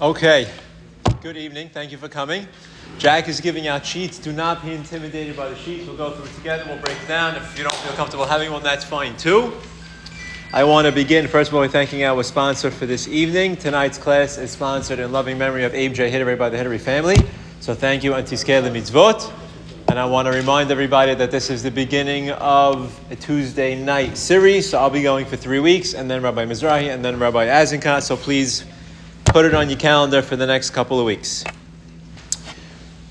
Okay. Good evening. Thank you for coming. Jack is giving out sheets. Do not be intimidated by the sheets. We'll go through it together. We'll break it down. If you don't feel comfortable having one, that's fine too. I want to begin, first of all, by thanking our sponsor for this evening. Tonight's class is sponsored in loving memory of Abe J. Hidary by the Hidary family. So thank you, Antiskele Mitzvot. And I want to remind everybody that this is the beginning of a Tuesday night series. So I'll be going for three weeks, and then Rabbi Mizrahi, and then Rabbi Azinkat. So please put it on your calendar for the next couple of weeks.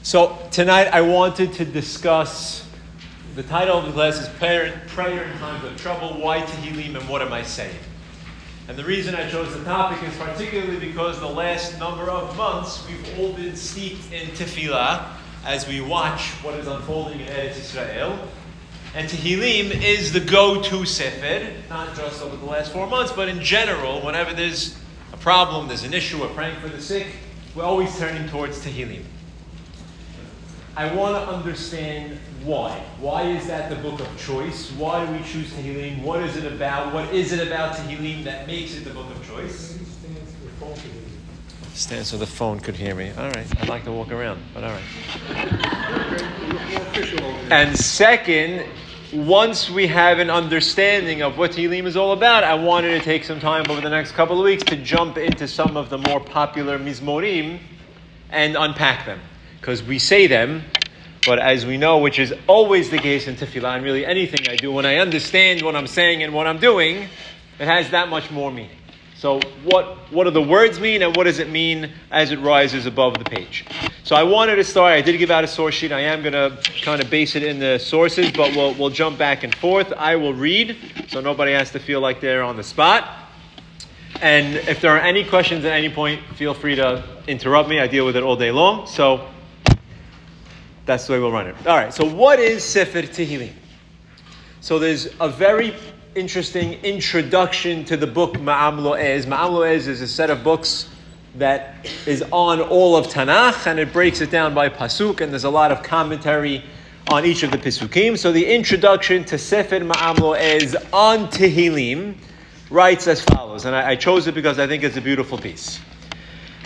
So tonight I wanted to discuss the title of the class is Prayer, Prayer in Times of Trouble. Why Tehillim and what am I saying? And the reason I chose the topic is particularly because the last number of months we've all been steeped in tefillah as we watch what is unfolding in Eretz Israel. And Tehillim is the go-to sefer, not just over the last four months, but in general, whenever there's problem, there's an issue, we're praying for the sick, we're always turning towards Tehillim. I want to understand why. Why is that the book of choice? Why do we choose Tehillim? What is it about? What is it about Tehillim that makes it the book of choice? Stand so the phone could hear me. All right. I'd like to walk around, but all right. And second, once we have an understanding of what Tehillim is all about, I wanted to take some time over the next couple of weeks to jump into some of the more popular Mizmorim and unpack them. Because we say them, but as we know, which is always the case in Tefillah, and really anything I do, when I understand what I'm saying and what I'm doing, it has that much more meaning. So, what, what do the words mean, and what does it mean as it rises above the page? So, I wanted to start. I did give out a source sheet. I am going to kind of base it in the sources, but we'll, we'll jump back and forth. I will read, so nobody has to feel like they're on the spot. And if there are any questions at any point, feel free to interrupt me. I deal with it all day long. So, that's the way we'll run it. All right, so what is Sefer Tehillim? So, there's a very interesting introduction to the book Ma'am Lo'ez. Ma'am Lo'ez is a set of books that is on all of Tanakh, and it breaks it down by pasuk, and there's a lot of commentary on each of the pasukim. So the introduction to Sefer Ma'am Lo'ez on Tehillim writes as follows, and I, I, chose it because I think it's a beautiful piece.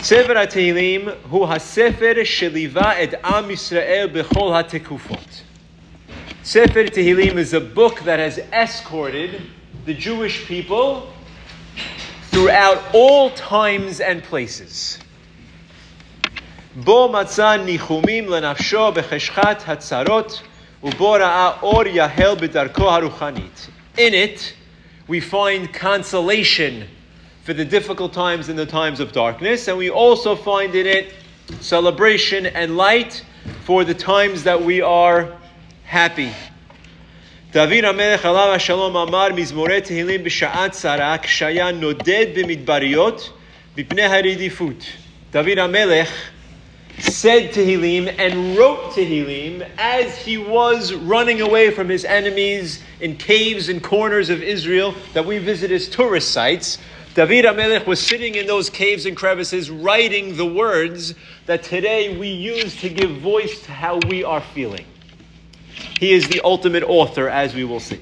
Sefer HaTehillim hu ha-sefer sheliva et Am Yisrael b'chol ha-tekufot. Sefer Tehillim is a book that has escorted the Jewish people throughout all times and places. Bo matzah nichumim lenafsho becheshchat hatzarot or yahel b'darko haruchanit. In it, we find consolation for the difficult times and the times of darkness, and we also find in it celebration and light for the times that we are happy. דוד המלך עליו השלום אמר מזמורי תהילים בשעת צרה כשהיה נודד במדבריות מפני הרדיפות. David HaMelech said Tehillim and wrote Tehillim as he was running away from his enemies in caves and corners of Israel that we visit as tourist sites. David HaMelech was sitting in those caves and crevices writing the words that today we use to give voice to how we are feeling. He is the ultimate author, as we will see.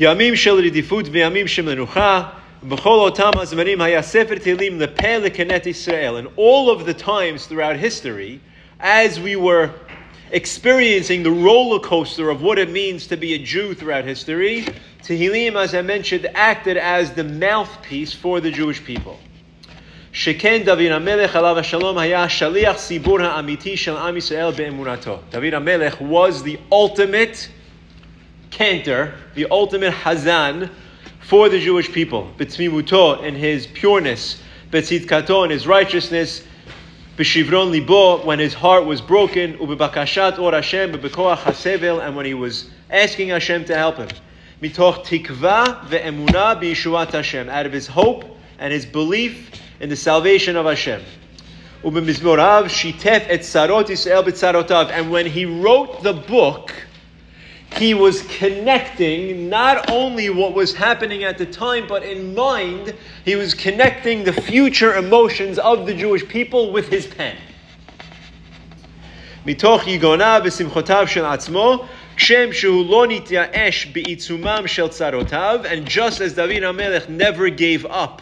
Sefer tilim lepeh lekenet Israel. And all of the times throughout history, as we were experiencing the roller coaster of what it means to be a Jew throughout history, Tehillim, as I mentioned, acted as the mouthpiece for the Jewish people. שכן דוד המלך עליו השלום היה שליח ציבור האמיתי של עם ישראל באמונתו. David HaMelech was the ultimate cantor, the ultimate hazan for the Jewish people. בתמימותו in his pureness, בצדקתו in his righteousness, b'shivron libo when his heart was broken, ובבקשת אור Hashem, ובכוח הסבל, and when he was asking Hashem to help him. מתוך תקווה ואמונה בישועת Hashem, out of his hope and his belief in the salvation of Hashem. And when he wrote the book, he was connecting not only what was happening at the time, but in mind, he was connecting the future emotions of the Jewish people with his pen. מתוך יגונה ושמחותיו של עצמו, כשם שהוא לא נתייאש בעיצומם של צרותיו, and just as David HaMelech never gave up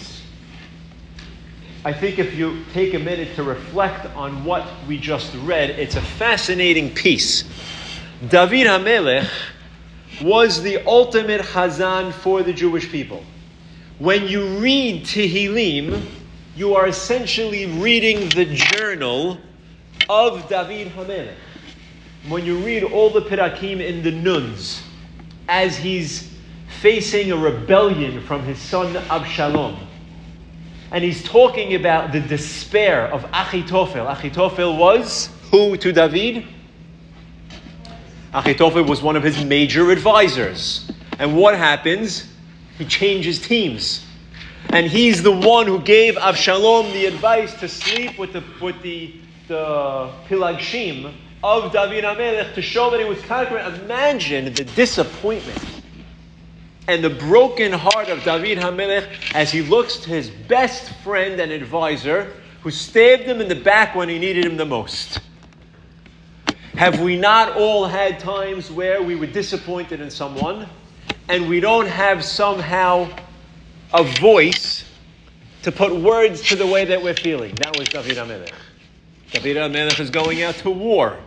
I think if you take a minute to reflect on what we just read, it's a fascinating piece. David HaMelech was the ultimate Hazan for the Jewish people. When you read Tehillim, you are essentially reading the journal of David HaMelech. When you read all the Pirakim in the Nuns, as he's facing a rebellion from his son Absalom, and he's talking about the despair of Achitophel. Achitophel was who to David? Achitophel was one of his major advisors. And what happens? He changes teams. And he's the one who gave Avshalom the advice to sleep with the, with the the Pilagshim of David HaMelech to show that he was conquering. Imagine the disappointment and the broken heart of David HaMelech as he looks to his best friend and advisor who stabbed him in the back when he needed him the most. Have we not all had times where we were disappointed in someone and we don't have somehow a voice to put words to the way that we're feeling? That was David HaMelech. David HaMelech is going out to war.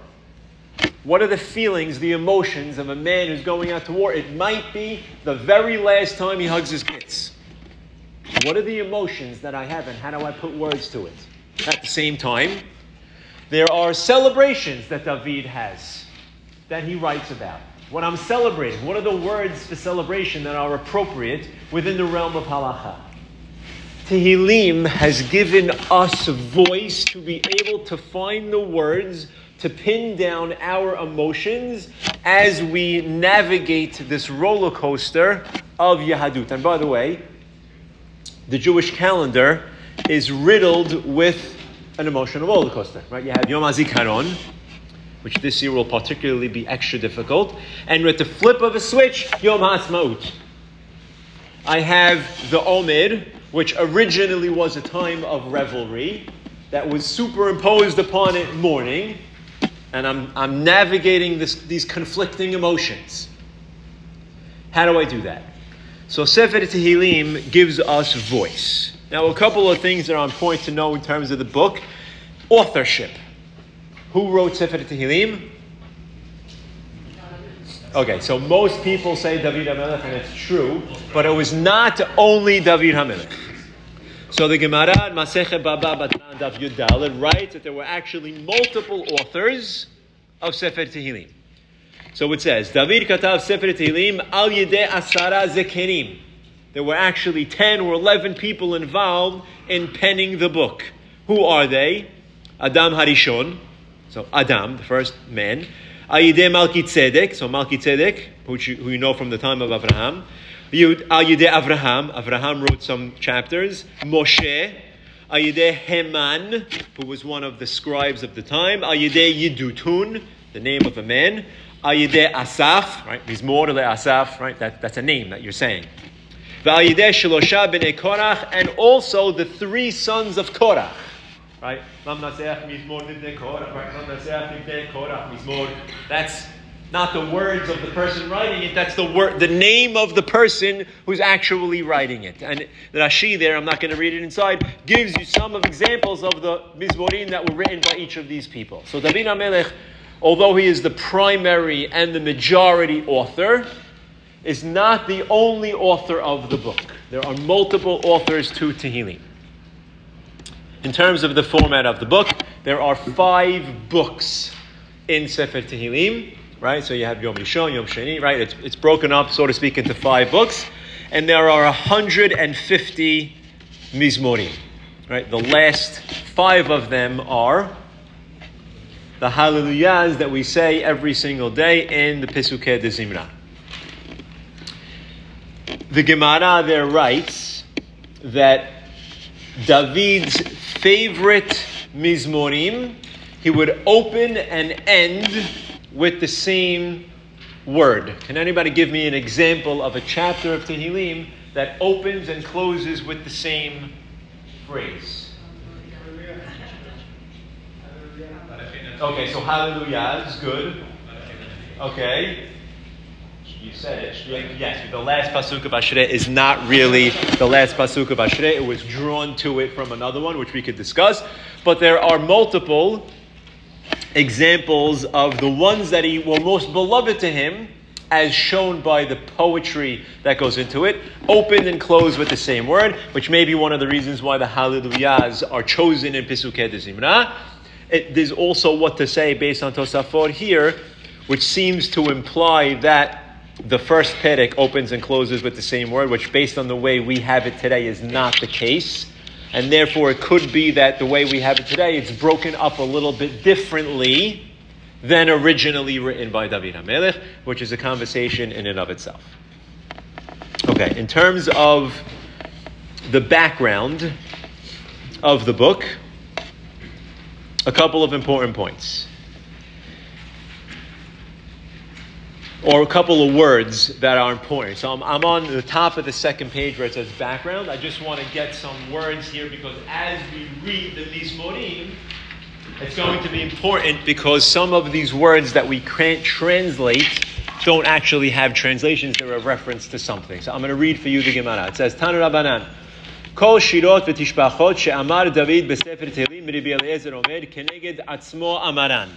What are the feelings, the emotions of a man who's going out to war? It might be the very last time he hugs his kids. What are the emotions that I have and how do I put words to it? At the same time, there are celebrations that David has that he writes about. What I'm celebrating, what are the words for celebration that are appropriate within the realm of halacha? Tehillim has given us voice to be able to find the words to pin down our emotions as we navigate this roller coaster of Yahadut. And by the way, the Jewish calendar is riddled with an emotional roller coaster, right? You have Yom HaZikaron, which this year will particularly be extra difficult, and with the flip of a switch, Yom HaAtzmaut. I have the Omer, which originally was a time of revelry that was superimposed upon it mourning, and I'm, I'm navigating this, these conflicting emotions. How do I do that? So Sefer Tehillim gives us voice. Now, a couple of things that are on point to know in terms of the book. Authorship. Who wrote Sefer Tehillim? Okay, so most people say David HaMelech, and it's true, but it was not only David HaMelech. So the Gemara in Masechet Baba Batra Daf Yud writes that there were actually multiple authors of Sefer Tehillim. So it says, David Katav Sefer Tehillim al Yedei Asara Zekenim. There were actually 10 or 11 people involved in penning the book. Who are they? Adam Harishon, so Adam, the first man. Ayideh Malki Tzedek, so Malki Tzedek, who you know from the time of Abraham. Ayideh Avraham. Avraham wrote some chapters. Moshe. Ayideh Heman, who was one of the scribes of the time. Ayideh Yidutun, the name of a man. Ayideh Asaf, right? Mizmor Asaf, right? That, that's a name that you're saying. Va'ayideh Shalosha b'nei Korach, and also the three sons of Korach. Right? That's not the words of the person writing it, that's the word, the name of the person who's actually writing it. And the Rashi there, I'm not going to read it inside, gives you some of examples of the Mizmorim that were written by each of these people. So David HaMelech, although he is the primary and the majority author, is not the only author of the book. There are multiple authors to Tehillim. In terms of the format of the book, there are five books in Sefer Tehillim right? So you have Yom Rishon, Yom Sheni, right? It's, it's broken up, so to speak, into five books. And there are 150 Mizmorim, right? The last five of them are the Hallelujahs that we say every single day in the Pesukei de Zimra. The Gemara there writes that David's favorite Mizmorim, he would open and end with the same word. Can anybody give me an example of a chapter of Tehillim that opens and closes with the same phrase? Okay, so hallelujah is good. Okay. You said it. Yes, the last pasuk of Ashrei is not really the last pasuk of Ashrei. It was drawn to it from another one, which we could discuss. But there are multiple examples of the ones that he were most beloved to him, as shown by the poetry that goes into it, opened and closed with the same word, which may be one of the reasons why the Hallelujahs are chosen in Pesukei de Zimra. It, there's also what to say based on Tosafot here, which seems to imply that the first Perek opens and closes with the same word, which based on the way we have it today is not the case and therefore it could be that the way we have it today, it's broken up a little bit differently than originally written by David HaMelech, which is a conversation in and of itself. Okay, in terms of the background of the book, a couple of important points. or a couple of words that are important. So I'm, I'm, on the top of the second page where it says background. I just want to get some words here because as we read the Mizmorim, it's going to be important because some of these words that we can't translate don't actually have translations. They're a reference to something. So I'm going to read for you the Gemara. It says, Tanu Rabbanan. כל שירות ותשבחות שאמר דוד בספר תהילים מרבי אליעזר אומר כנגד עצמו אמרן.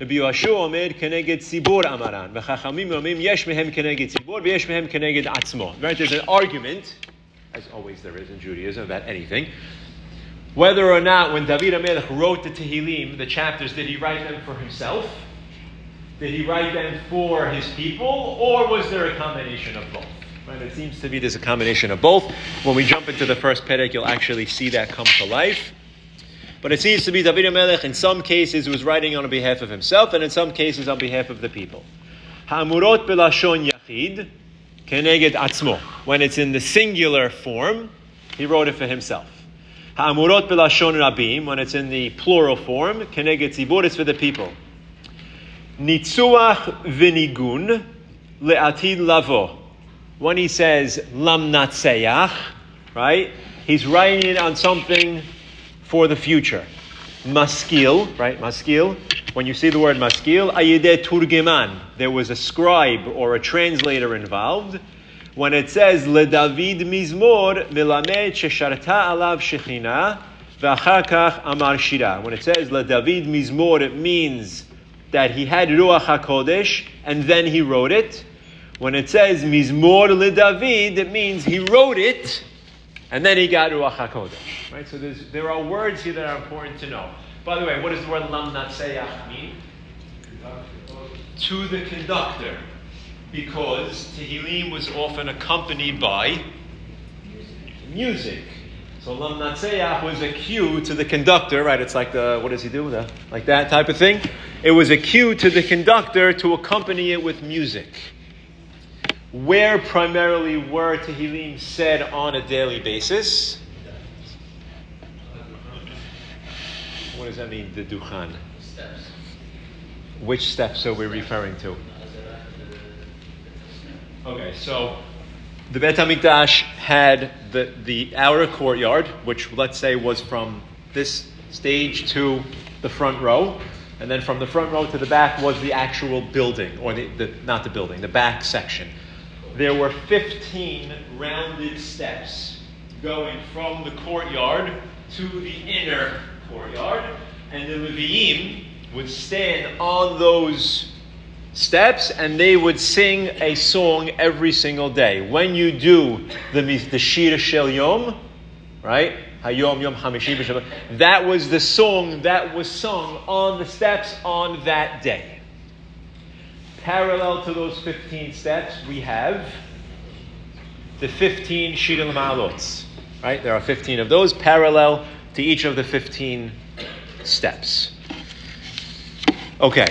רבי יהושע אומר כנגד ציבור אמרן, וחכמים אומרים יש מהם כנגד ציבור ויש מהם כנגד עצמו. Right, there's an argument, as always there is in Judaism, about anything, whether or not when David HaMelech wrote the Tehillim, the chapters, did he write them for himself? Did he write them for his people? Or was there a combination of both? Right, it seems to be there's a combination of both. When we jump into the first Perek, you'll actually see that come to life. But it seems to be David Melech in some cases was writing on behalf of himself, and in some cases on behalf of the people. Ha'amurot belashon yachid keneged atzmo. When it's in the singular form, he wrote it for himself. Ha'amurot belashon rabim. When it's in the plural form, keneged tzibur, it's for the people. Nitzuach v'nigun le'atid lavo. When he says lam natseyach, right? He's writing it on something for the future. Maskil, right? Maskil. When you see the word maskil, ayide turgeman. There was a scribe or a translator involved. When it says leDavid mizmor milamed shesharta alav shechina v'achar amar shira. When it says leDavid mizmor, it means that he had ruach hakodesh and then he wrote it. When it says mizmor leDavid, it means he wrote it and then he got Ruach HaKodesh. Right? So there are words here that are important to know. By the way, what does the word lam natseyach mean? To the conductor. Because Tehillim was often accompanied by music. So lam natseyach was a cue to the conductor, right? It's like the, what does he do? The, like that type of thing. It was a cue to the conductor to accompany it with music where primarily were Tehillim said on a daily basis? What does that mean, the Duchan? Steps. Which steps are we referring to? Okay, so the Bet HaMikdash had the, the outer courtyard, which let's say was from this stage to the front row. And then from the front row to the back was the actual building, or the, the not the building, the back section there were 15 rounded steps going from the courtyard to the inner courtyard, and the Leviim would stand on those steps and they would sing a song every single day. When you do the, the Shir Shel Yom, right? Hayom Yom Hamishi That was the song that was sung on the steps on that day parallel to those 15 steps, we have the 15 Shir Ma'alots. Right? There are 15 of those parallel to each of the 15 steps. Okay.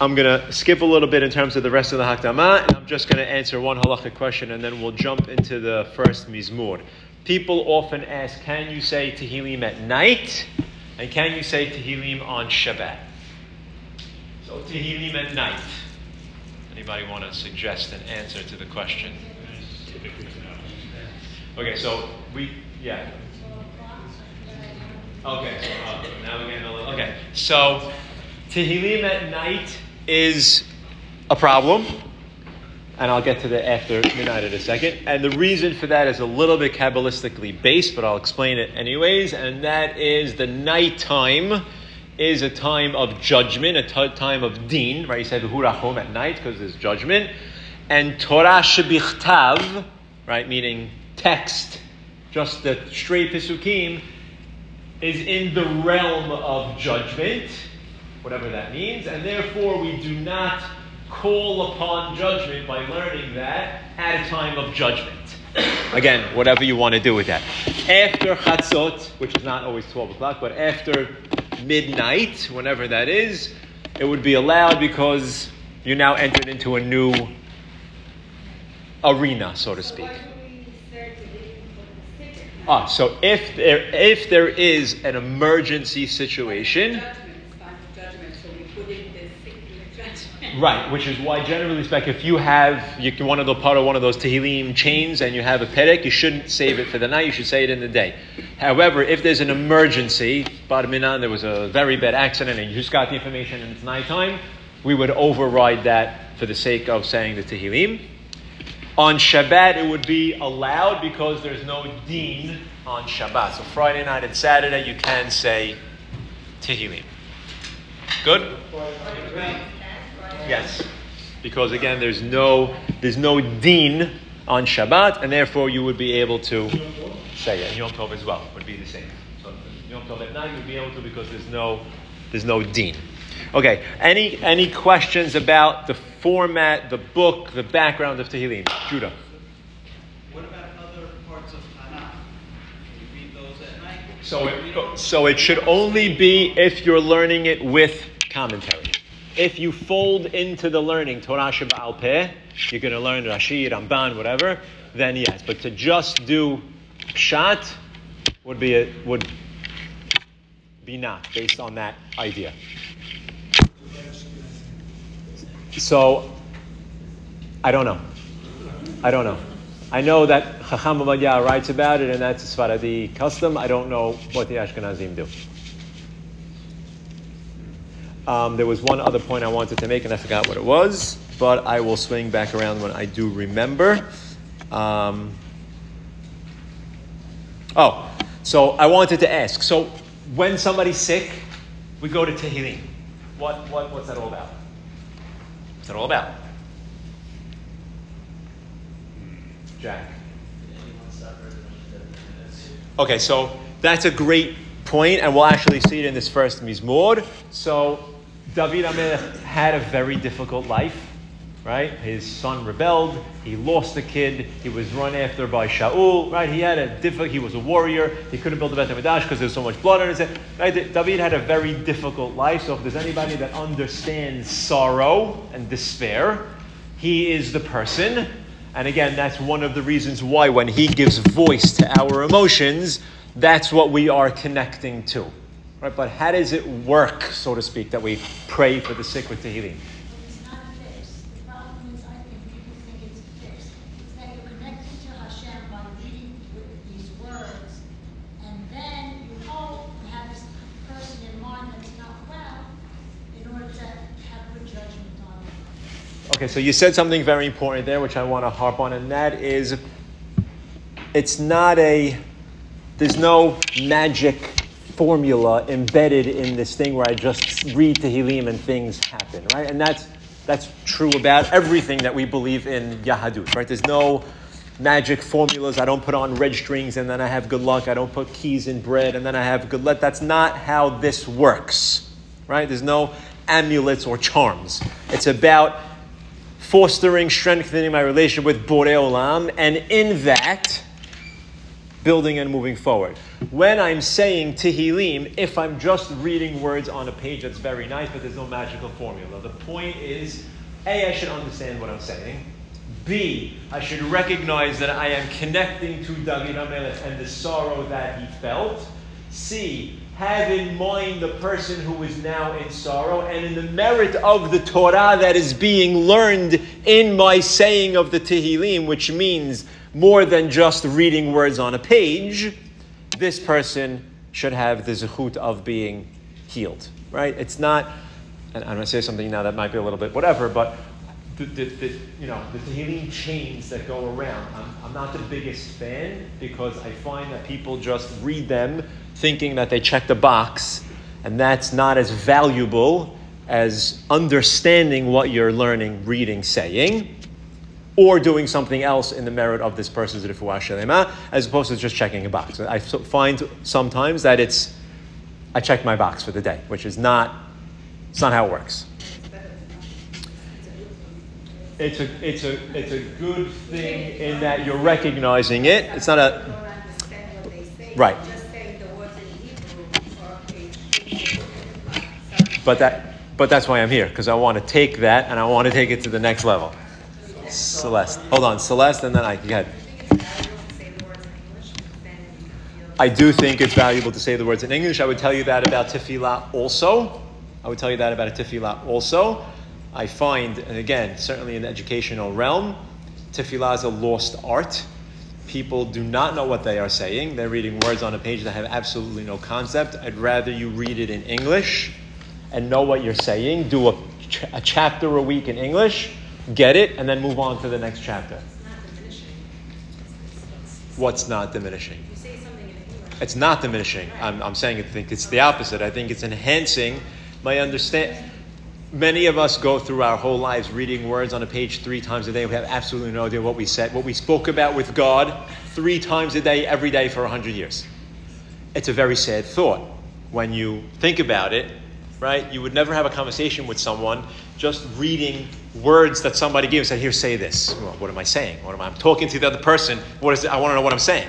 I'm going to skip a little bit in terms of the rest of the Hakdama, and I'm just going to answer one halachic question, and then we'll jump into the first Mizmur. people often ask, can you say Tehillim at night? And can you say Tehillim on Shabbat? So Tehillim at night. Anybody want to suggest an answer to the question? Okay, so we, yeah. Okay, so uh, now we're getting a little. Okay, so Tehillim at night is a problem, and I'll get to the after midnight in a second. And the reason for that is a little bit kabbalistically based, but I'll explain it anyways. And that is the nighttime is a time of judgment, a t- time of deen, right? He said hurachom at night because there's judgment, and Torah shebichtav, right, meaning text, just the straight pisukim is in the realm of judgment, whatever that means, and therefore we do not call upon judgment by learning that at a time of judgment. Again, whatever you want to do with that. After Chatzot, which is not always 12 o'clock, but after midnight, whenever that is, it would be allowed because you now entered into a new arena, so to speak. Ah, so if there if there is an emergency situation, right, which is why generally speaking, if you have you one of part of one of those tehillim chains and you have a perek, you shouldn't save it for the night. You should say it in the day. However, if there's an emergency, Bar Minan, there was a very bad accident, and you just got the information and it's nighttime, we would override that for the sake of saying the tehillim. On Shabbat, it would be allowed because there's no deen on Shabbat. So Friday night and Saturday, you can say Tehillim. Good? Yes. Because again, there's no there's no deen on Shabbat, and therefore you would be able to say it. And Yom Tov as well would be the same. So Yom Tov at night you'd be able to because there's no there's no deen. Okay. Any any questions about the format, the book, the background of Tehillim? Judah. What about other parts of Tanakh? Can you read those at night? So it, so it should only be if you're learning it with commentary. If you fold into the learning Torah Shabbat Peh, you're going to learn Rashi, Ramban, whatever, then yes. But to just do Pshat would be a, would be not based on that idea. So I don't know. I don't know. I know that Chacham Ovadia writes about it, and that's a Sfaradi custom. I don't know what the Ashkenazim do. Um, there was one other point I wanted to make, and I forgot what it was, but I will swing back around when I do remember. Um, oh, so I wanted to ask. So when somebody's sick, we go to Tehillim. What, what, what's that all about? What's that all about? Jack. Okay, so that's a great point, and we'll actually see it in this first Mizmor. So David Amelech had a very difficult life, right? His son rebelled. He lost a kid. He was run after by Shaul, right? He had a difficult. He was a warrior. He couldn't build a Beit Hamikdash because there was so much blood on his head. Right? David had a very difficult life. So if there's anybody that understands sorrow and despair, he is the person. And again, that's one of the reasons why when he gives voice to our emotions, that's what we are connecting to. Right? But how does it work, so to speak, that we pray for the sick with Tehillim? It's not fixed. The problem is, I think people think it's fixed. It's that you're connected to Hashem by reading with these words, and then you hope you have this person in mind that's not well, in order to have good judgment on it. Okay, so you said something very important there, which I want to harp on, and that is it's not a, there's no magic formula embedded in this thing where I just read Tehillim and things happen, right? And that's, that's true about everything that we believe in Yahadut, right? There's no magic formulas. I don't put on red strings and then I have good luck. I don't put keys in bread and then I have good luck. That's not how this works, right? There's no amulets or charms. It's about fostering, strengthening my relationship with Borei Olam, and in that, building and moving forward. When I'm saying Tehillim, if I'm just reading words on a page, that's very nice, but there's no magical formula. The point is, A, I should understand what I'm saying, B, I should recognize that I am connecting to David HaMelech and the sorrow that he felt. C, have in mind the person who is now in sorrow and in the merit of the Torah that is being learned in my saying of the Tehillim, which means more than just reading words on a page, this person should have the zechut of being healed. Right? It's not, and I'm going to say something now that might be a little bit whatever, but the, the, the, you know, the Tehillim chains that go around. I'm, I'm not the biggest fan because I find that people just read them thinking that they check the box, and that's not as valuable as understanding what you're learning, reading, saying, or doing something else in the merit of this person's refuah shelema, as opposed to just checking a box. I find sometimes that it's I checked my box for the day, which is not it's not how it works it's a it's a it's a good thing in that you're recognizing it. It's not a right. But that but that's why I'm here because I want to take that and I want to take it to the next level. Celeste, hold on, Celeste, and then I can get. I do think it's valuable to say the words in English. I would tell you that about tefillah also. I would tell you that about a tefillah also. I find, and again, certainly in the educational realm, tefillah is a lost art. People do not know what they are saying. They're reading words on a page that have absolutely no concept. I'd rather you read it in English and know what you're saying. Do a, ch- a chapter a week in English, get it, and then move on to the next chapter. What's not diminishing? It's not diminishing. I'm, I'm saying I think it's the opposite. I think it's enhancing my understanding Many of us go through our whole lives reading words on a page three times a day. We have absolutely no idea what we said, what we spoke about with God three times a day, every day for 100 years. It's a very sad thought when you think about it, right? You would never have a conversation with someone just reading words that somebody gives and said, Here, say this. Well, what am I saying? What am I? I'm talking to the other person. What is it? I want to know what I'm saying.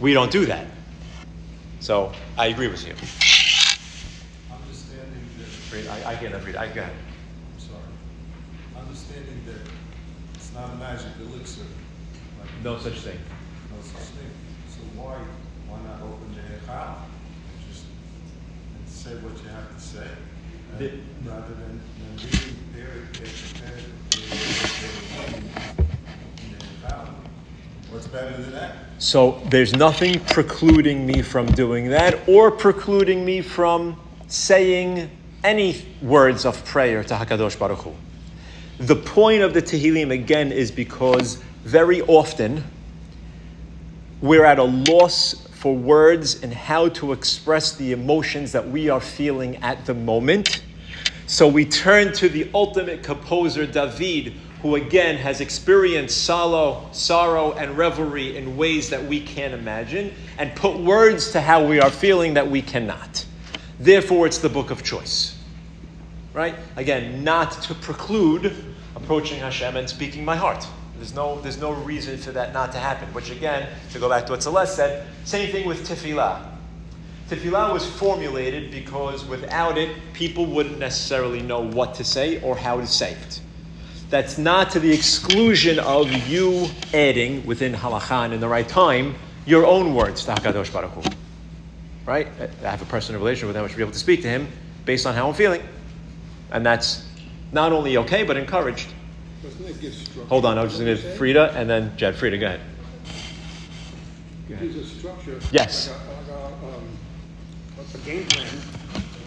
We don't do that. So I agree with you. understanding I, I can't read. I got it. I'm sorry. Understanding that it's not a magic elixir. Like no such thing. No such thing. So why why not open the Echad and just and say what you have to say, the, rather than, than reading there, What's better than that? So there's nothing precluding me from doing that or precluding me from saying any words of prayer to Hakadosh Baruch Hu. The point of the Tehillim again is because very often we're at a loss for words and how to express the emotions that we are feeling at the moment. So we turn to the ultimate composer, David, who again has experienced sorrow, sorrow and revelry in ways that we can't imagine, and put words to how we are feeling that we cannot. Therefore, it's the book of choice right? Again, not to preclude approaching Hashem and speaking my heart. There's no, there's no reason for that not to happen. Which again, to go back to what Celeste said, same thing with tefillah. Tefillah was formulated because without it, people wouldn't necessarily know what to say or how to say it. That's not to the exclusion of you adding within halachan in the right time your own words to Hakadosh Baruch Hu. Right? I have a personal relationship with him. I should be able to speak to him based on how I'm feeling. And that's not only okay, but encouraged. Hold on, I was just going to Frida and then Jed. Frida, go ahead. It gives a structure. Yes. Like a, like a, um, a game plan.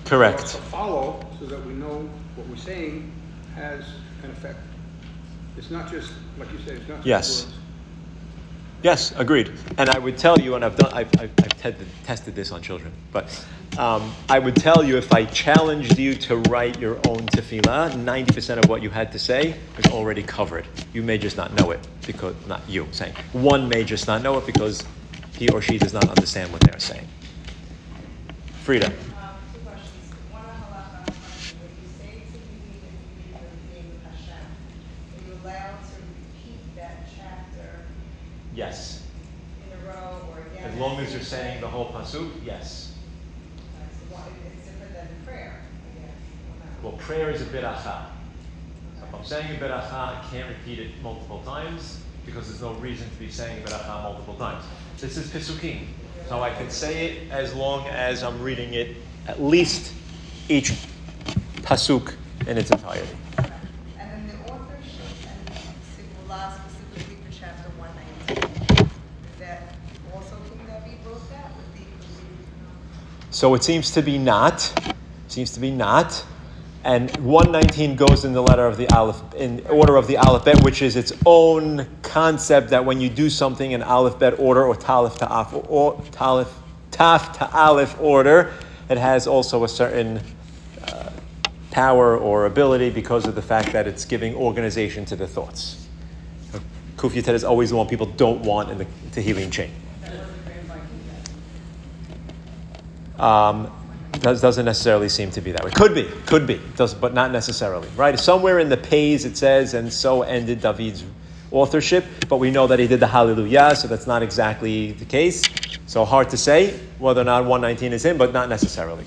Correct. To follow so that we know what we're saying has an effect. It's not just, like you said, it's not just yes. words. Yes, agreed. And I would tell you, and I've done, I've, I've, I've tested this on children, but um, I would tell you if I challenged you to write your own tefillah, 90% of what you had to say is already covered. You may just not know it because, not you saying, one may just not know it because he or she does not understand what they're saying. Frida. Yes. In a row or again? As long as you're saying the whole pasuk, yes. It's different than prayer, I guess. Well, prayer is a bit acha. I'm saying a beracha, I can't repeat it multiple times because there's no reason to be saying a beracha multiple times. This is Pisukim. So I can say it as long as I'm reading it at least each pasuk in its entirety. And then the authorship and specifically for chapter one nineteen. That also King David wrote that with the? So it seems to be not. Seems to be not. And 119 goes in the letter of the Aleph, in order of the Aleph Bet, which is its own concept that when you do something in Aleph Bet order or Talif to Af, or Talif, Taf to Aleph order, it has also a certain uh, power or ability because of the fact that it's giving organization to the thoughts. Kuf Yated is always the one people don't want in the Tehillim chain. Um, does, doesn't necessarily seem to be that way. Could be, could be, does, but not necessarily, right? Somewhere in the page it says, and so ended David's authorship, but we know that he did the Hallelujah, so that's not exactly the case. So hard to say whether or not 119 is in, but not necessarily.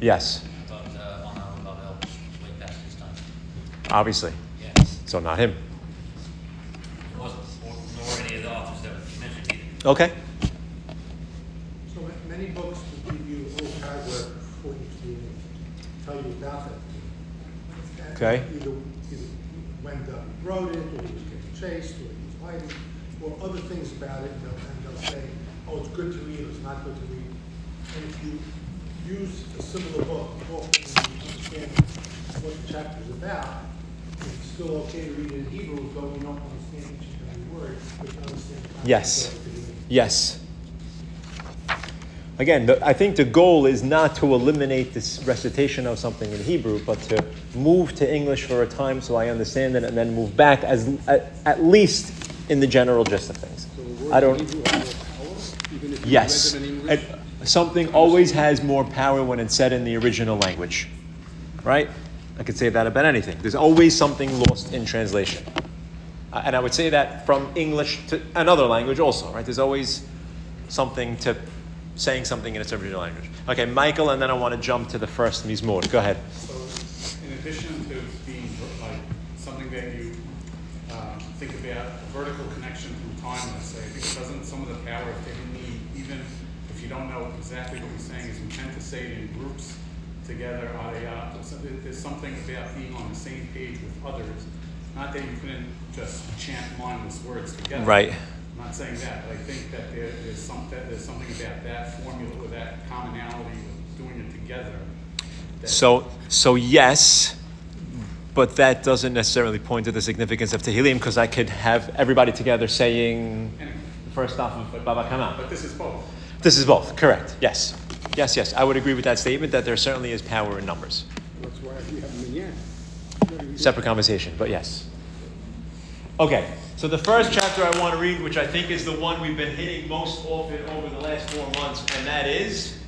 Yes, I uh, Babel way past his time. obviously. Yes. So not him. It wasn't, or, nor any of the authors that were mentioned either. Okay. So ma- many books will give you a whole paragraph before you can tell you about that. And Okay. Either, either when David wrote it, or he was getting chased, or he was hiding, or other things about it, and they'll, and they'll say, oh, it's good to read, or it's not good to read. And if you use a similar book, often you understand what the chapter's about, it's still okay to read it in Hebrew, though you don't understand each and every word, but you understand the Yes. Yes. Again, the, I think the goal is not to eliminate this recitation of something in Hebrew, but to move to English for a time so I understand it, and then move back as at, at least in the general gist of things. So I don't. in Hebrew have more power, even if Yes, read them in English? And something always has more power when it's said in the original language, right? I could say that about anything. There's always something lost in translation, Uh, and I would say that from English to another language also, right? There's always something to saying something in its original language. Okay, Michael, and then I want to jump to the first Mizmor. Go ahead. So, in addition to being like something that you um, think about a vertical connection through time, let's say, because doesn't some of the power of Tehillim, even if you don't know exactly what he's saying, is we tend to say it in groups together. There's something about being on the same page with others. Not that you couldn't just chant mindless words together. Right. I'm not saying that, but I think that there, there's some, that there's something about that formula or that commonality of doing it together. So, so yes, but that doesn't necessarily point to the significance of Tehillim because I could have everybody together saying the first half of Baba Kama. But this is both. This is both, correct. Yes. Yes, yes. I would agree with that statement that there certainly is power in numbers. That's why we have minyan. Separate conversation, but yes. Okay, so the first chapter I want to read, which I think is the one we've been hitting most often over the last four months, and that is.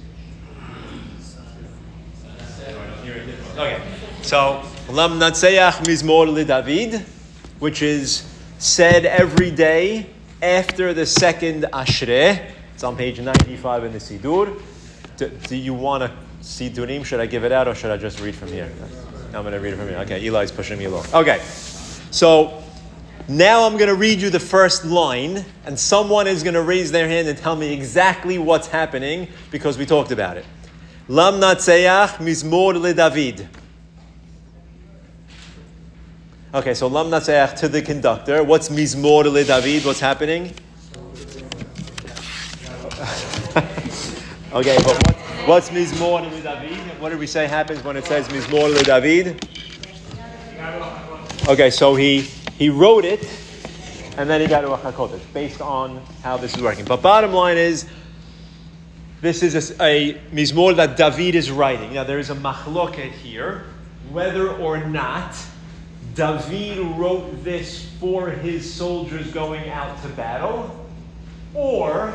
Okay, so Lam Natseach Mizmor David, which is said every day after the second Ashrei. It's on page 95 in the Sidur. Do, do you want to siddurim? Should I give it out or should I just read from here? I'm going to read it from here. Okay, Eli's pushing me along. Okay, so now I'm going to read you the first line, and someone is going to raise their hand and tell me exactly what's happening because we talked about it. Lam Natseach Mizmor Le David. Okay, so Lam Natseach to the conductor. What's Mizmor Le David? What's happening? okay, but what, what's Mizmor Le David? What did we say happens when it says Mizmor Le David? Okay, so he he wrote it, and then he got to a chakodesh based on how this is working. But bottom line is, this is a, a mizmor that David is writing. Now there is a machloket here, whether or not David wrote this for his soldiers going out to battle, or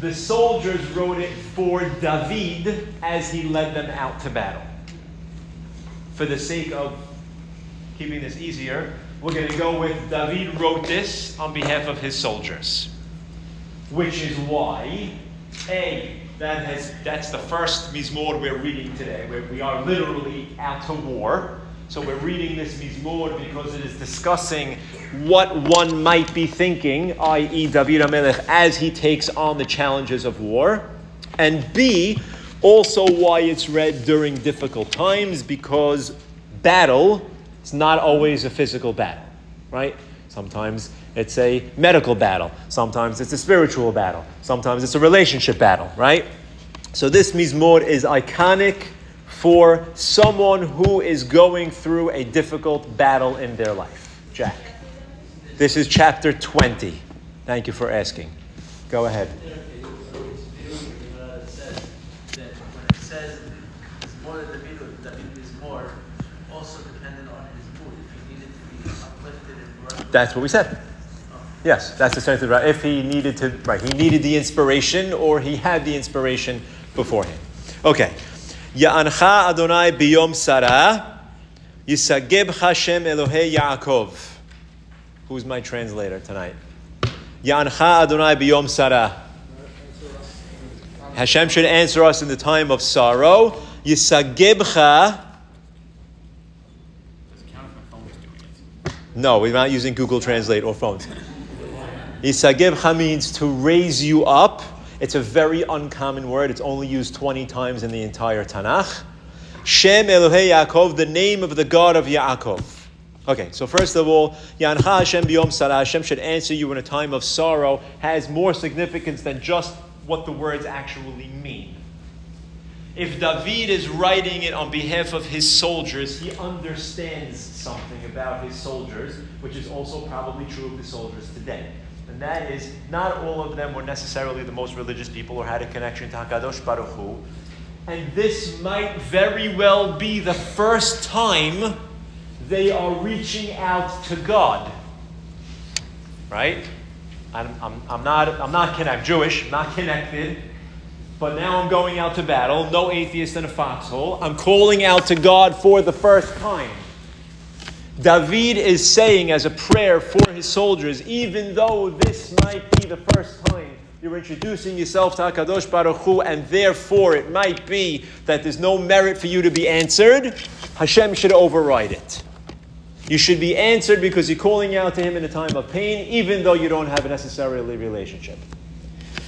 the soldiers wrote it for David as he led them out to battle. For the sake of keeping this easier, we're going to go with David wrote this on behalf of his soldiers. Which is why, A, that has that's the first mizmor we're reading today. Where we are literally out to war. So we're reading this mizmor because it is discussing what one might be thinking, i.e., David HaMelech, as he takes on the challenges of war, and B, also why it's read during difficult times because battle is not always a physical battle, right? Sometimes it's a medical battle. Sometimes it's a spiritual battle. Sometimes it's a relationship battle, right? So this mizmor is iconic for someone who is going through a difficult battle in their life. Jack. This is chapter 20. Thank you for asking. Go ahead. It says that when it says it's more than David, David is more, also dependent on his mood. If he needed to be uplifted and brought. That's what we said. Yes, that's the right. If he needed to, right, he needed the inspiration or he had the inspiration beforehand. Okay. Ya'ancha Adonai biyom Sarah, Yisageb Hashem Elohei Yaakov. Who's my translator tonight? Ya'ancha Adonai biyom Sarah. Hashem should answer us in the time of sorrow. Yisagebcha. No, we're not using Google Translate or phones. Yisagevcha means to raise you up. It's a very uncommon word. It's only used 20 times in the entire Tanakh. Shem Elohei Yaakov, the name of the God of Yaakov. Okay, so first of all, Yancha Hashem biyom Sarah, Hashem should answer you in a time of sorrow, has more significance than just what the words actually mean. If David is writing it on behalf of his soldiers, he understands something about his soldiers, which is also probably true of the soldiers today. And that is, not all of them were necessarily the most religious people or had a connection to HaKadosh Baruch Hu. And this might very well be the first time they are reaching out to God. Right? I'm, I'm, I'm not, I'm not connected. I'm Jewish, I'm not connected. But now I'm going out to battle. No atheist in a foxhole. I'm calling out to God for the first time. David is saying as a prayer for his soldiers, even though this might be the first time you're introducing yourself to HaKadosh Baruch Hu, and therefore it might be that there's no merit for you to be answered, Hashem should override it. You should be answered because you're calling out to Him in a time of pain, even though you don't have a necessarily relationship.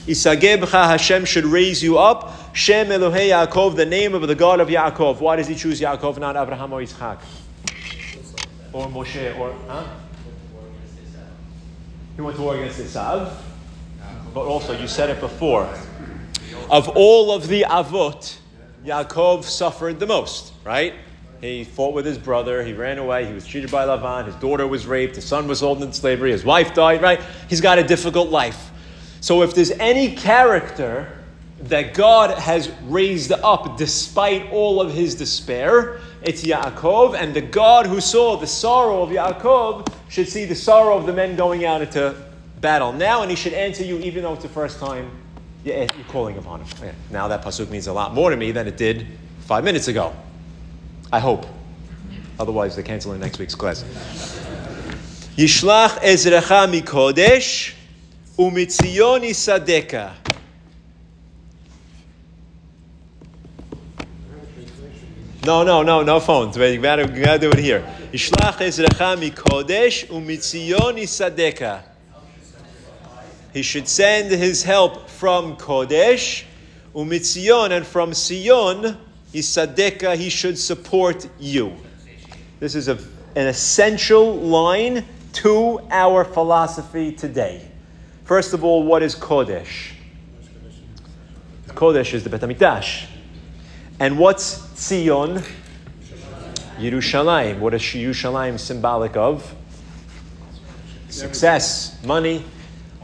Isagebcha Hashem should raise you up. Shem Elohei Yaakov, the name of the God of Yaakov. Why does He choose Yaakov, not Abraham or Yitzchak? Or Moshe, or, huh? He went to war against Esav. But also, you said it before. Of all of the Avot, Yaakov suffered the most, right? He fought with his brother. He ran away. He was cheated by Lavan. His daughter was raped. His son was sold into slavery. His wife died, right? He's got a difficult life. So if there's any character that God has raised up despite all of his despair, it's Yaakov. And the God who saw the sorrow of Yaakov should see the sorrow of the men going out into battle now, and he should answer you even though it's the first time eh, you're calling upon him. Okay. Now that pasuk means a lot more to me than it did five minutes ago. I hope. Otherwise, they're canceling next week's class. Yishlach ezrecha mikodesh umitzion Sadeka. No, no, no, no phones. We gotta, you gotta do it here. Yishlach ezrecha mikodesh umitzion isadeka. He should send his help from Kodesh, umitzion, and from Sion, Isadeka, he should support you. This is a, an essential line to our philosophy today. First of all, what is Kodesh? Kodesh is the Bet HaMikdash. And what's Tzion? Yerushalayim. What is Yerushalayim symbolic of? Success, money.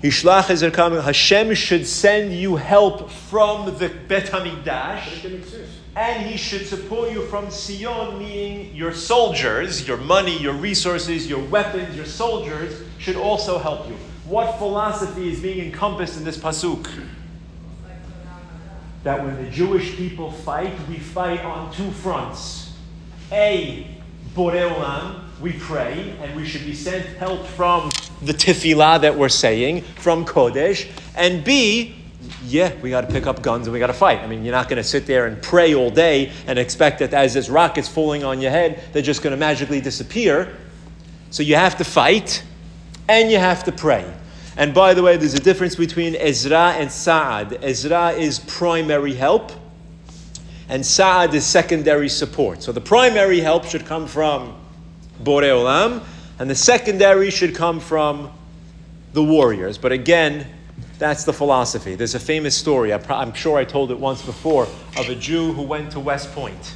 Yishlach Ezerkam, Hashem should send you help from the Bet HaMikdash. And he should support you from Sion, meaning your soldiers, your money, your resources, your weapons, your soldiers should also help you. What philosophy is being encompassed in this pasuk? That when the Jewish people fight, we fight on two fronts. A, Borei Olam, we pray, and we should be sent help from the tefillah that we're saying, from Kodesh. And B, yeah, we got to pick up guns and we got to fight. I mean, you're not going to sit there and pray all day and expect that as this rocket's falling on your head, they're just going to magically disappear. So you have to fight and you have to pray. And by the way, there's a difference between Ezra and Sa'ad. Ezra is primary help, and Sa'ad is secondary support. So the primary help should come from Borei Olam, and the secondary should come from the warriors. But again, that's the philosophy. There's a famous story, I'm sure I told it once before, of a Jew who went to West Point.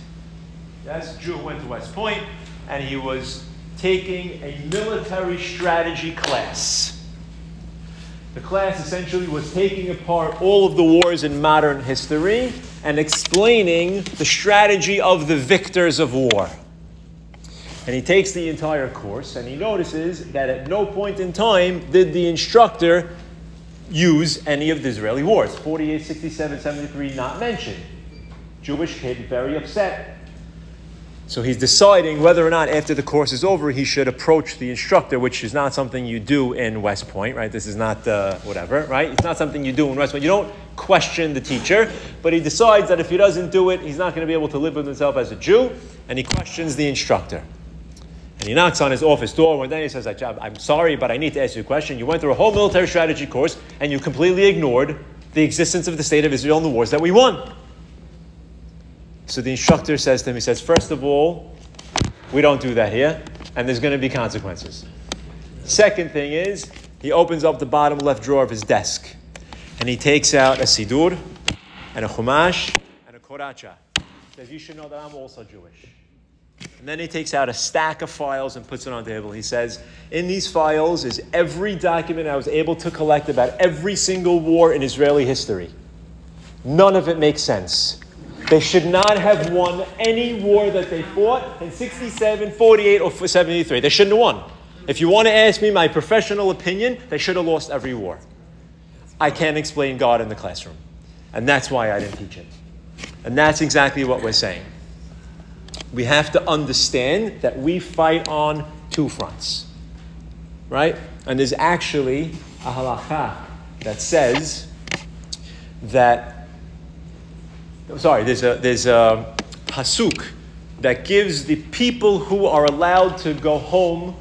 Yes, Jew went to West Point, and he was taking a military strategy class. The class essentially was taking apart all of the wars in modern history and explaining the strategy of the victors of war. And he takes the entire course and he notices that at no point in time did the instructor use any of the Israeli wars. 48, 67, 73 not mentioned. Jewish kid very upset so he's deciding whether or not after the course is over he should approach the instructor, which is not something you do in West Point, right? This is not uh, whatever, right? It's not something you do in West Point. You don't question the teacher, but he decides that if he doesn't do it, he's not going to be able to live with himself as a Jew, and he questions the instructor. And he knocks on his office door one day. He says, I'm sorry, but I need to ask you a question. You went through a whole military strategy course, and you completely ignored the existence of the state of Israel and the wars that we won. So the instructor says to him, he says, first of all, we don't do that here, and there's going to be consequences. Second thing is, he opens up the bottom left drawer of his desk, and he takes out a sidur, and a chumash, and a koracha. He says, you should know that I'm also Jewish. And then he takes out a stack of files and puts it on the table. He says, In these files is every document I was able to collect about every single war in Israeli history. None of it makes sense. They should not have won any war that they fought in 67, 48, or 73. They shouldn't have won. If you want to ask me my professional opinion, they should have lost every war. I can't explain God in the classroom. And that's why I didn't teach it. And that's exactly what we're saying. We have to understand that we fight on two fronts. Right? And there's actually a halacha that says that sorry, there's a, there's a pasuk that gives the people who are allowed to go home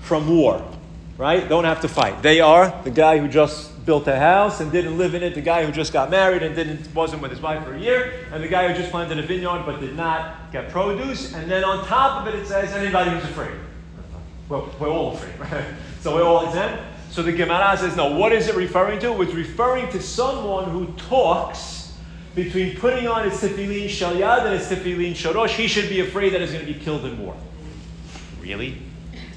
from war, right? Don't have to fight. They are the guy who just built a house and didn't live in it, the guy who just got married and didn't wasn't with his wife for a year, and the guy who just planted a vineyard but did not get produce. And then on top of it, it says anybody who's afraid. Well, we're all afraid, right? So we're all exempt. So the Gemara says, no. What is it referring to? It's referring to someone who talks between putting on his tefillin shel yad and his tefillin shel rosh, he should be afraid that he's going to be killed in war. Really?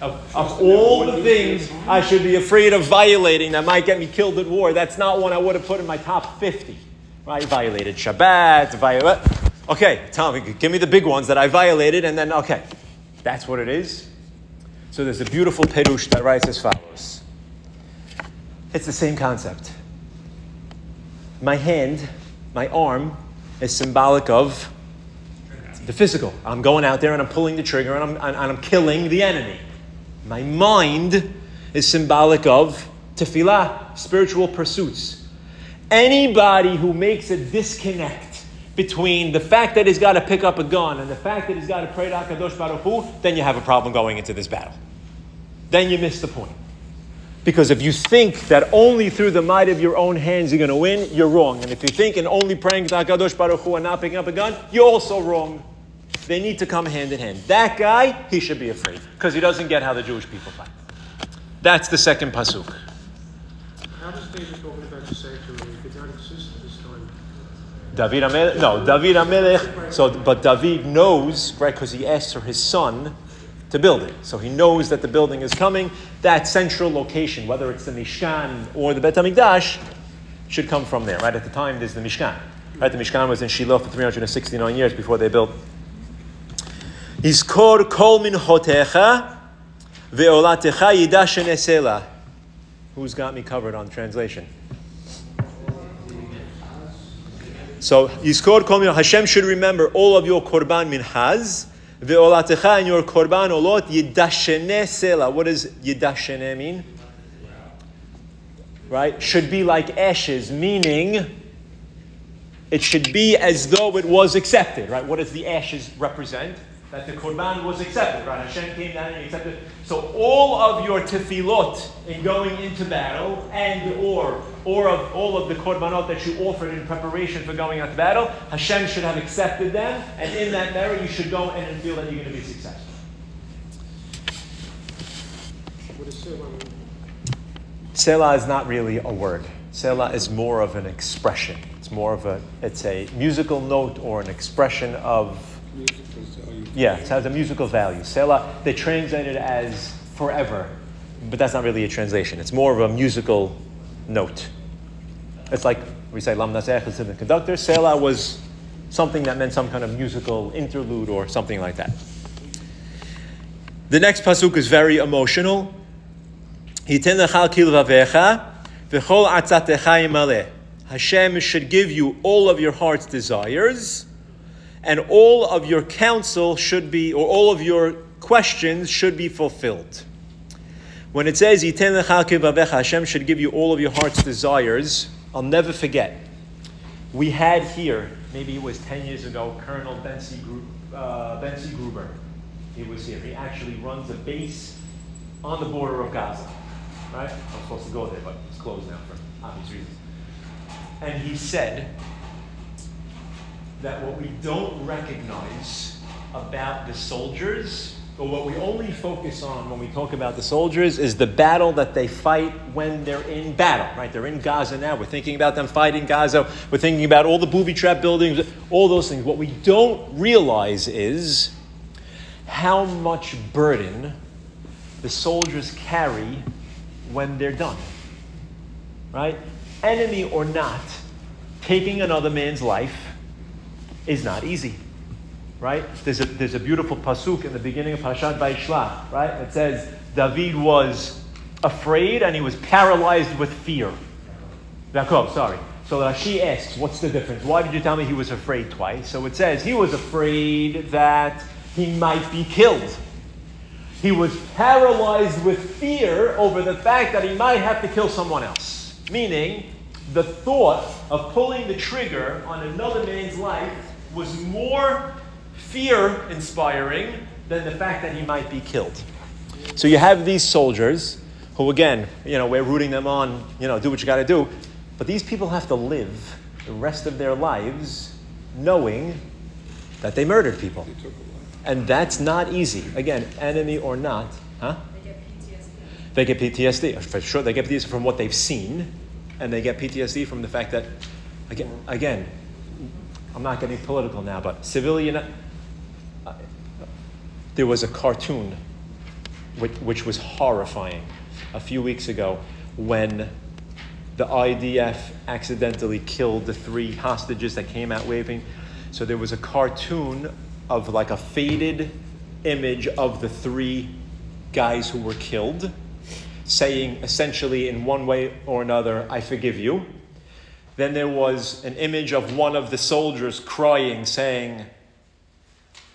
Of, of all the things I should be afraid of violating that might get me killed in war, that's not one I would have put in my top 50. Right? Violated Shabbat, violated. Okay, tell me, give me the big ones that I violated, and then, okay, that's what it is. So there's a beautiful Perush that writes as follows It's the same concept. My hand my arm is symbolic of the physical. I'm going out there and I'm pulling the trigger and I'm, and I'm killing the enemy. My mind is symbolic of tefillah, spiritual pursuits. Anybody who makes a disconnect between the fact that he's got to pick up a gun and the fact that he's got to pray to HaKadosh Baruch Hu, then you have a problem going into this battle. Then you miss the point. Because if you think that only through the might of your own hands you're going to win, you're wrong. And if you think in only praying to HaKadosh Baruch Hu and not picking up a gun, you're also wrong. They need to come hand in hand. That guy, he should be afraid because he doesn't get how the Jewish people fight. That's the second pasuk. How does David go about to say to him, did not exist at this time? David Amelech, no, David Amelech. So, but David knows, right, because he asked for his son to build it. So he knows that the building is coming. That central location, whether it's the Mishkan or the Bet HaMikdash, should come from there. Right at the time, there's the Mishkan. Right, the Mishkan was in Shiloh for 369 years before they built. Iskor kol min hotecha ve'olatecha yidashen esela. Who's got me covered on translation? So Yizkor kol min Hashem should remember all of your korban minhaz Ve'olatecha and your korban olot yidashene sela. What does yidashene mean? right, should be like ashes, meaning it should be as though it was accepted, right? What does the ashes represent? That the korban was accepted, right? Hashem came down and accepted. So all of your tefillot in going into battle, and or or of all of the korbanot that you offered in preparation for going out to battle, Hashem should have accepted them, and in that merit you should go in and feel that you're going to be successful. What is Selah? Selah is not really a word. Selah is more of an expression. It's more of a, it's a musical note or an expression of, Music is, are you- yeah, it has a musical value. Selah, they translate it as forever, but that's not really a translation. It's more of a musical note. It's like we say Lam Nasech is the conductor. Selah was something that meant some kind of musical interlude or something like that. The next pasuk is very emotional. Hashem should give you all of your heart's desires, and all of your counsel should be, or all of your questions should be fulfilled. When it says Hashem should give you all of your heart's desires. I'll never forget. We had here, maybe it was ten years ago, Colonel Benzi, uh, Benzi Gruber. He was here. He actually runs a base on the border of Gaza. Right? I'm supposed to go there, but it's closed now for obvious reasons. And he said that what we don't recognize about the soldiers, or what we only focus on when we talk about the soldiers, is the battle that they fight when they're in battle. Right? They're in Gaza now. We're thinking about them fighting Gaza. We're thinking about all the booby trap buildings, all those things. What we don't realize is how much burden the soldiers carry when they're done. Right? Enemy or not, taking another man's life is not easy. Right? There's a, there's a beautiful pasuk in the beginning of Parashat Vayishlach, right? It says David was afraid and he was paralyzed with fear. Yaakov, sorry. So Rashi asks, what's the difference? Why did you tell me he was afraid twice? So it says he was afraid that he might be killed. He was paralyzed with fear over the fact that he might have to kill someone else. Meaning, the thought of pulling the trigger on another man's life was more fear inspiring than the fact that he might be killed. So you have these soldiers who, again, you know, we're rooting them on, you know, do what you got to do. But these people have to live the rest of their lives knowing that they murdered people. And that's not easy. Again, enemy or not, huh? They get PTSD. They get PTSD. For sure, they get PTSD from what they've seen, and they get PTSD from the fact that, again, again I'm not getting political now, but civilian. uh, There was a cartoon which, which was horrifying a few weeks ago when the IDF accidentally killed the three hostages that came out waving. So there was a cartoon of like a faded image of the three guys who were killed, saying essentially in one way or another, I forgive you. Then there was an image of one of the soldiers crying, saying,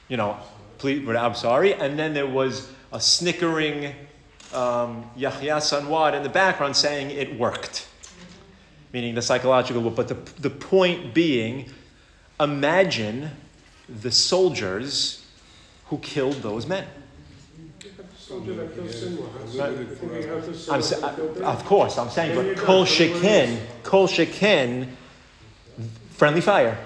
you know, please, I'm sorry. And then there was a snickering um, Yahya Sinwar in the background saying it worked, meaning the psychological. But the, the point being, imagine the soldiers who killed those men. Soldier that kills someone. Think he has a I'm, sa- that of course, I'm saying, but you're kol done. Shekin, kol shekin, friendly fire,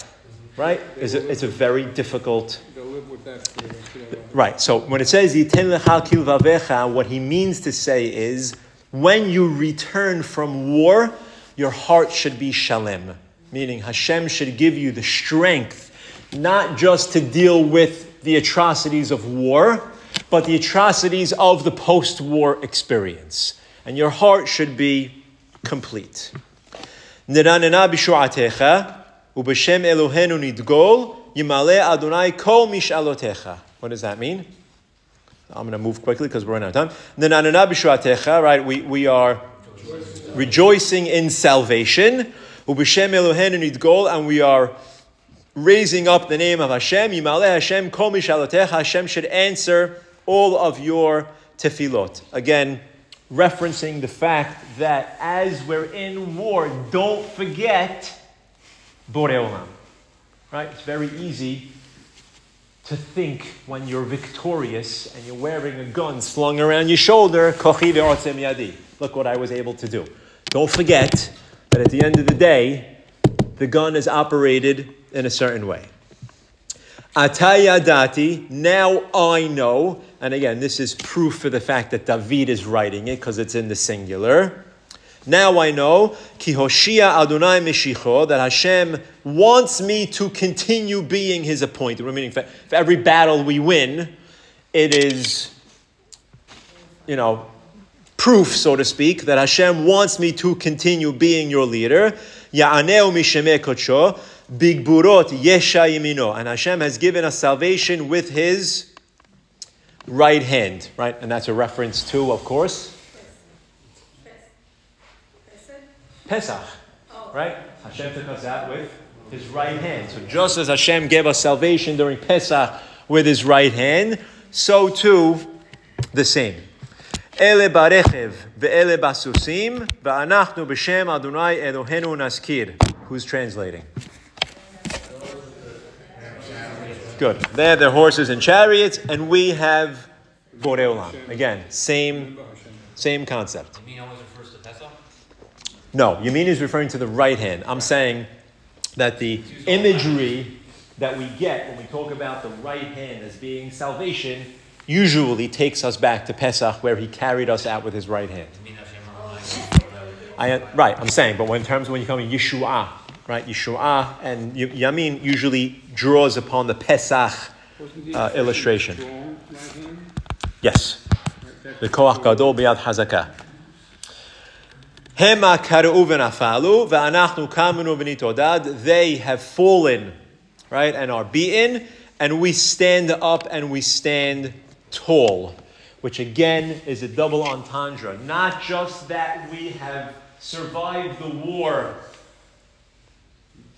right? Is a, it's a very difficult. They'll live with that for the rest of their life. Right. So when it says "Yiten lechal kilvavecha," what he means to say is, when you return from war, your heart should be shalem, meaning Hashem should give you the strength, not just to deal with the atrocities of war, but the atrocities of the post-war experience, and your heart should be complete. What does that mean? I'm going to move quickly because we're running out of time. Right? We, we are rejoicing in salvation. And we are raising up the name of Hashem. Hashem. Hashem should answer all of your tefillot. Again, referencing the fact that as we're in war, don't forget Borei Olam. Right? It's very easy to think when you're victorious and you're wearing a gun slung around your shoulder, Kochi yadi. Look what I was able to do. Don't forget that at the end of the day, the gun is operated in a certain way. Atayadati, now I know, and again, this is proof for the fact that David is writing it because it's in the singular. Now I know, ki Hoshia Adonai Mishicho, that Hashem wants me to continue being His appointed. Meaning, for, for every battle we win, it is, you know, proof, so to speak, that Hashem wants me to continue being your leader. Ya'aneu mishemeh kocho, bigburot yesha yimino. And Hashem has given us salvation with His right hand, right? And that's a reference to, of course, Pesach, right? Hashem took us out with his right hand. So just as Hashem gave us salvation during Pesach with his right hand, so too the same. Ele barechev ve'ele basusim ve'anachnu b'shem Adonai Elohenu naskir. Who's translating? Good. They're their horses and chariots, and we have Borei Olam. Again, same, same concept. You mean always refers to Pesach? No, Yamin is referring to the right hand. I'm saying that the imagery that we get when we talk about the right hand as being salvation usually takes us back to Pesach where he carried us out with his right hand. You mean Hashem Rahman? I, right, I'm saying, but when in terms of when you come in Yeshua, right, Yeshua and Y- Yamin usually draws upon the Pesach uh, illustration. strong right hand? Yes. The Koach Gadol B'yad Hazakah. Hema kareu v'nafalu v'anachnu kamenu v'nitodad. They have fallen, right, and are beaten, and we stand up and we stand tall, which again is a double entendre. Not just that we have survived the war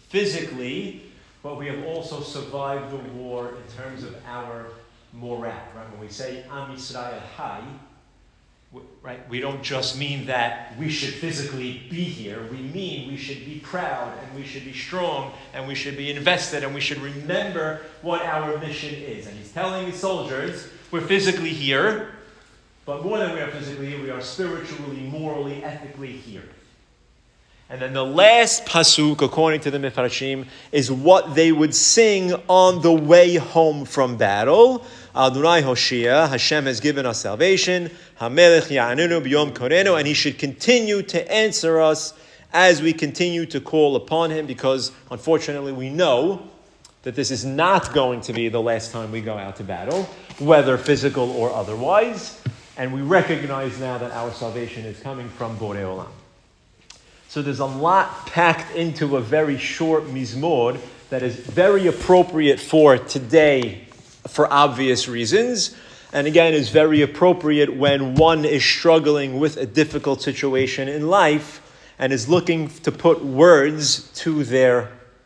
physically, but we have also survived the war in terms of our morale. Right? When we say Am Yisrael Hai, right, we don't just mean that we should physically be here. We mean we should be proud and we should be strong and we should be invested and we should remember what our mission is. And he's telling his soldiers, we're physically here, but more than we are physically here, we are spiritually, morally, ethically here. And then the last pasuk, according to the Mifarshim, is what they would sing on the way home from battle. Adonai Hoshia, Hashem has given us salvation. Hamelech Ya'aninu b'yom korenu, and He should continue to answer us as we continue to call upon Him, because unfortunately we know that this is not going to be the last time we go out to battle, whether physical or otherwise. And we recognize now that our salvation is coming from Borei Olam. So there's a lot packed into a very short mizmor that is very appropriate for today for obvious reasons. And again, is very appropriate when one is struggling with a difficult situation in life and is looking to put words to their